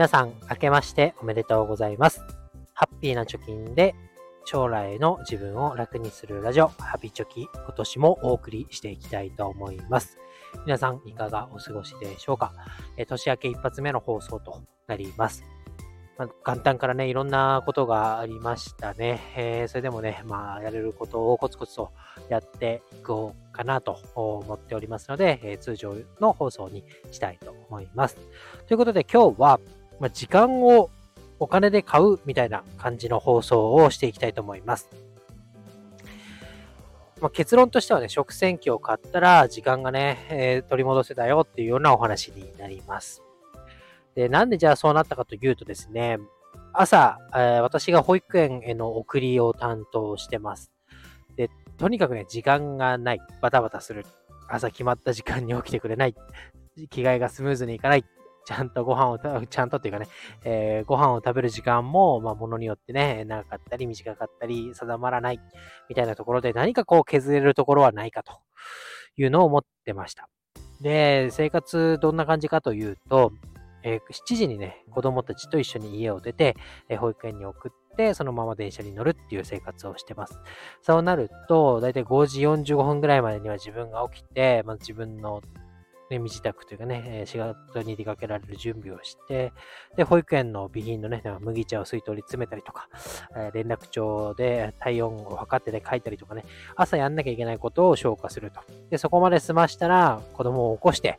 皆さん、明けましておめでとうございます。ハッピーな貯金で将来の自分を楽にするラジオ、ハピチョキ、今年もお送りしていきたいと思います。皆さん、いかがお過ごしでしょうか、え年明け一発目の放送となります。まあ、元旦からね、いろんなことがありましたね。えー、それでもね、まあ、やれることをコツコツとやっていこうかなと思っておりますので、えー、通常の放送にしたいと思います。ということで今日は、まあ、時間をお金で買うみたいな感じの放送をしていきたいと思います。まあ、結論としてはね、食洗機を買ったら時間がね、えー、取り戻せたよっていうようなお話になります。で、なんでじゃあそうなったかというとですね、朝、えー、私が保育園への送りを担当してます。で、とにかくね、時間がない。バタバタする。朝決まった時間に起きてくれない。着替えがスムーズにいかない。ちゃんとご飯を、ちゃんとっていうかね、えー、ご飯を食べる時間も、まあ、ものによってね、長かったり短かったり、定まらない、みたいなところで何かこう削れるところはないかというのを思ってました。で、生活どんな感じかというと、えー、7時にね、子供たちと一緒に家を出て、えー、保育園に送って、そのまま電車に乗るっていう生活をしてます。そうなると、だいたい5時45分ぐらいまでには自分が起きて、まず自分のね、身支度というかね、仕事に出かけられる準備をして、で、保育園の備品のね、麦茶を水筒に詰めたりとか、え連絡帳で体温を測ってね、書いたりとかね、朝やんなきゃいけないことを消化すると。で、そこまで済ましたら、子供を起こして、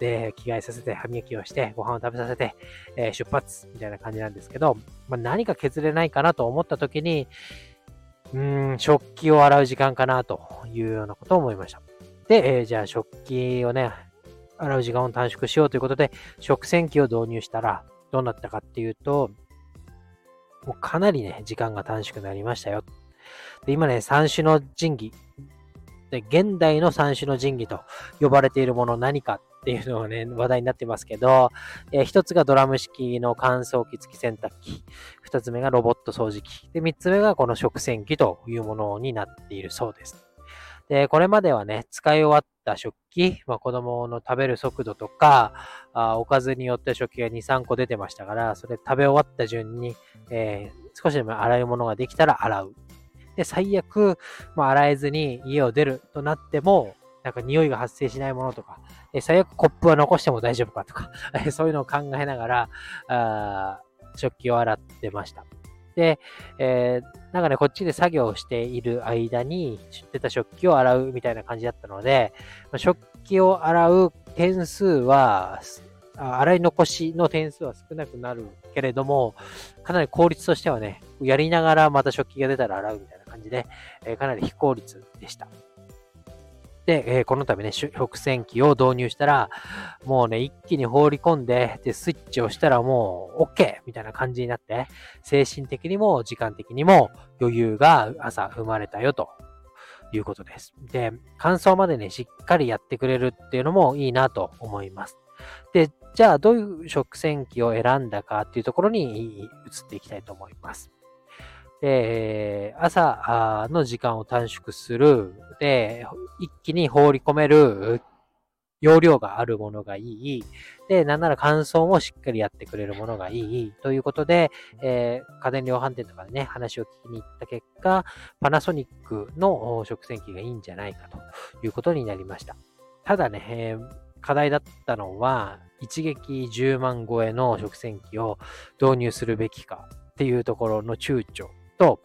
で、着替えさせて、歯磨きをして、ご飯を食べさせて、え、出発みたいな感じなんですけど、まあ、何か削れないかなと思った時に、うーん、食器を洗う時間かなというようなことを思いました。で、えー、じゃあ食器をね、洗う時間を短縮しようということで、食洗機を導入したら、どうなったかっていうと、もうかなりね、時間が短縮になりましたよ。で今ね、三種の神器。で、現代の三種の神器と呼ばれているもの何かっていうのをね、話題になってますけど、えー、一つがドラム式の乾燥機付き洗濯機。二つ目がロボット掃除機。で、三つ目がこの食洗機というものになっているそうです。で、これまではね、使い終わった食器、まあ、子供の食べる速度とか、あおかずによって食器が2、3個出てましたから、それ食べ終わった順に、えー、少しでも洗い物ができたら洗う。で、最悪、まあ、洗えずに家を出るとなっても、なんか匂いが発生しないものとか、え最悪コップは残しても大丈夫かとか、そういうのを考えながら、あ食器を洗ってました。で、えー、なんかね、こっちで作業している間に、出た食器を洗うみたいな感じだったので、食器を洗う点数は、洗い残しの点数は少なくなるけれども、かなり効率としてはね、やりながらまた食器が出たら洗うみたいな感じで、えー、かなり非効率でした。で、えー、この度ね、食洗機を導入したら、もうね、一気に放り込んで、で、スイッチをしたらもう、OK! みたいな感じになって、精神的にも時間的にも余裕が朝生まれたよということです。で、乾燥までね、しっかりやってくれるっていうのもいいなと思います。で、じゃあどういう食洗機を選んだかっていうところに移っていきたいと思います。で、朝の時間を短縮する。で、一気に放り込める容量があるものがいい。で、なんなら乾燥もしっかりやってくれるものがいい。ということで、えー、家電量販店とかでね、話を聞きに行った結果、パナソニックの食洗機がいいんじゃないかということになりました。ただね、えー、課題だったのは、一撃10万超えの食洗機を導入するべきかっていうところの躊躇と、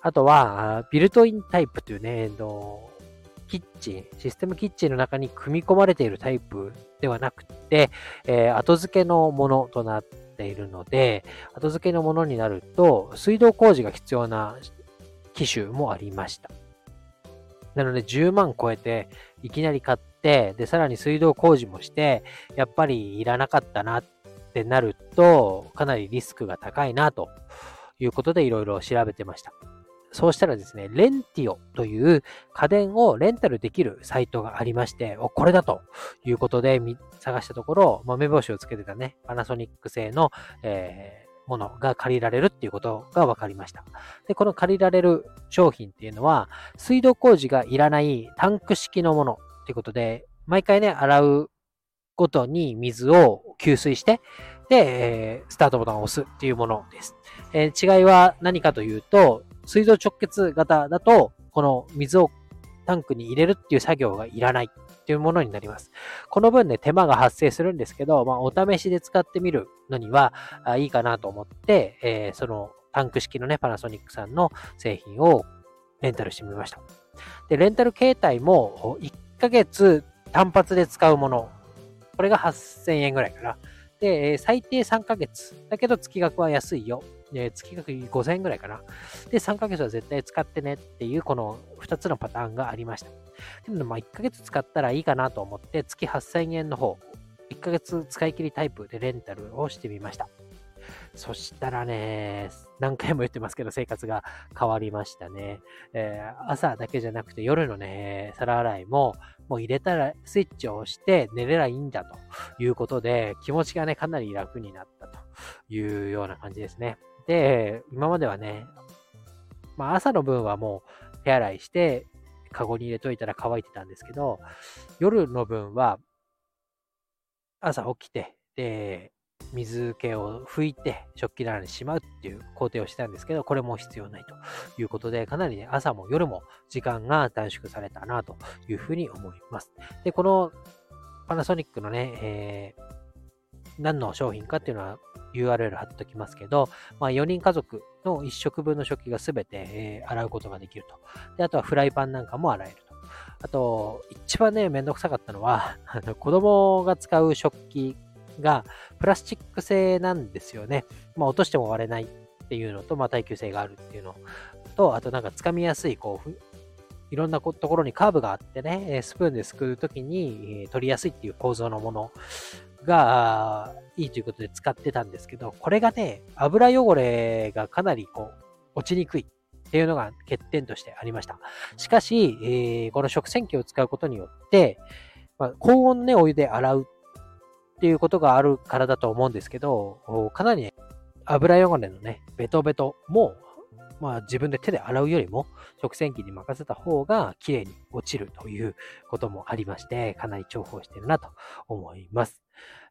あとは、ビルトインタイプというね、えっと、キッチン、システムキッチンの中に組み込まれているタイプではなくて、えー、後付けのものとなっているので、後付けのものになると、水道工事が必要な機種もありました。なので、10万超えて、いきなり買って、で、さらに水道工事もして、やっぱりいらなかったなってなると、かなりリスクが高いなということでいろいろ調べてました。そうしたらですね、レンティオという家電をレンタルできるサイトがありまして、お、これだということで探したところ、まあ、目星をつけてたね、パナソニック製の、えー、ものが借りられるっていうことが分かりました。で、この借りられる商品っていうのは、水道工事がいらないタンク式のものっていうことで、毎回ね、洗うごとに水を給水して、で、えー、スタートボタンを押すっていうものです。えー、違いは何かというと、水道直結型だと、この水をタンクに入れるっていう作業がいらないっていうものになります。この分ね、手間が発生するんですけど、まあ、お試しで使ってみるのにはいいかなと思って、えー、そのタンク式のね、パナソニックさんの製品をレンタルしてみました。で、レンタル形態も1ヶ月単発で使うもの。これが8000円ぐらいかな。で、最低3ヶ月。だけど月額は安いよ。月額5000円ぐらいかな。で、3ヶ月は絶対使ってねっていう、この2つのパターンがありました。でも、まあ、1ヶ月使ったらいいかなと思って、月8000円の方、1ヶ月使い切りタイプでレンタルをしてみました。そしたらね、何回も言ってますけど、生活が変わりましたね。えー、朝だけじゃなくて夜のね、皿洗いも、もう入れたらスイッチを押して寝ればいいんだということで、気持ちがね、かなり楽になったというような感じですね。で、今まではね、まあ朝の分はもう手洗いして、カゴに入れといたら乾いてたんですけど、夜の分は、朝起きて、で、水気を拭いて食器棚にしまうっていう工程をしたんですけど、これも必要ないということで、かなりね、朝も夜も時間が短縮されたなというふうに思います。で、このパナソニックのね、えー、何の商品かっていうのは URL 貼っときますけど、まあ、4人家族の1食分の食器がすべて、えー、洗うことができると。で、あとはフライパンなんかも洗えると。あと、一番ね、めんどくさかったのは、あの子供が使う食器がプラスチック製なんですよね。まあ、落としても割れないっていうのと、まあ、耐久性があるっていうのと、あとなんか掴みやすい、こう、いろんなところにカーブがあってね、スプーンですくうときに取りやすいっていう構造のものがいいということで使ってたんですけど、これがね、油汚れがかなりこう、落ちにくいっていうのが欠点としてありました。しかし、えー、この食洗機を使うことによって、まあ、高温ね、お湯で洗うっていうことがあるからだと思うんですけど、かなり、油汚れのね、ベトベトもまあ自分で手で洗うよりも食洗機に任せた方が綺麗に落ちるということもありまして、かなり重宝してるなと思います。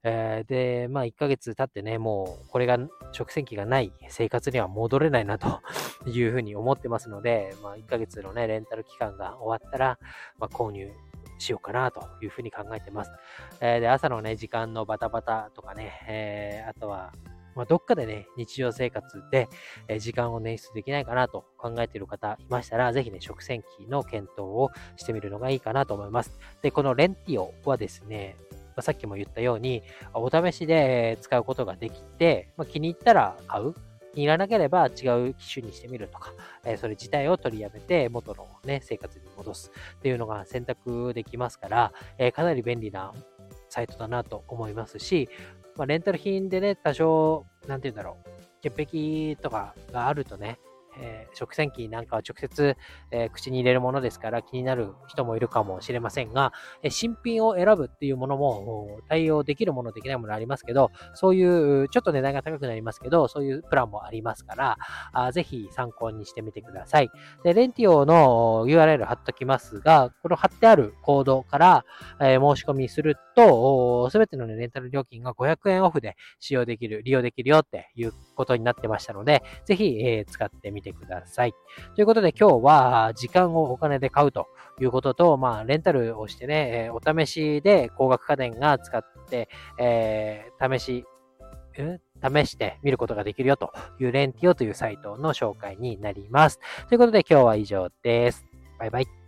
えー、で、まあ1ヶ月経ってね、もうこれが食洗機がない生活には戻れないなというふうに思ってますので、まあ1ヶ月のね、レンタル期間が終わったら、まあ、購入しようかなというふうに考えてます。えー、で、朝のね、時間のバタバタとかね、えー、あとは、まあ、どっかでね、日常生活で、え時間を捻出できないかなと考えている方いましたら、ぜひね、食洗機の検討をしてみるのがいいかなと思います。で、このレンティオはですね、ま、さっきも言ったように、お試しで使うことができて、まあ、気に入ったら買う。気に入らなければ違う機種にしてみるとか、え、それ自体を取りやめて元のね、生活に戻すっていうのが選択できますから、え、かなり便利なサイトだなと思いますし、まあ、レンタル品でね、多少、なんて言うんだろう、潔癖とかがあるとね、えー、食洗機なんかは直接、えー、口に入れるものですから気になる人もいるかもしれませんが、え、新品を選ぶっていうものも対応できるもの、できないものありますけど、そういうちょっと値段が高くなりますけど、そういうプランもありますから、あぜひ参考にしてみてください。で、レンティオの URL 貼っときますが、この貼ってあるコードから、え申し込みすると、すべての、ね、レンタル料金が500円オフで使用できる、利用できるよっていうことになってましたので、ぜひ、え使ってみててください。ということで今日は時間をお金で買うということと、まあ、レンタルをしてね、お試しで高額家電が使って、えー、試し、試して見ることができるよというレンティオというサイトの紹介になります。ということで今日は以上です。バイバイ。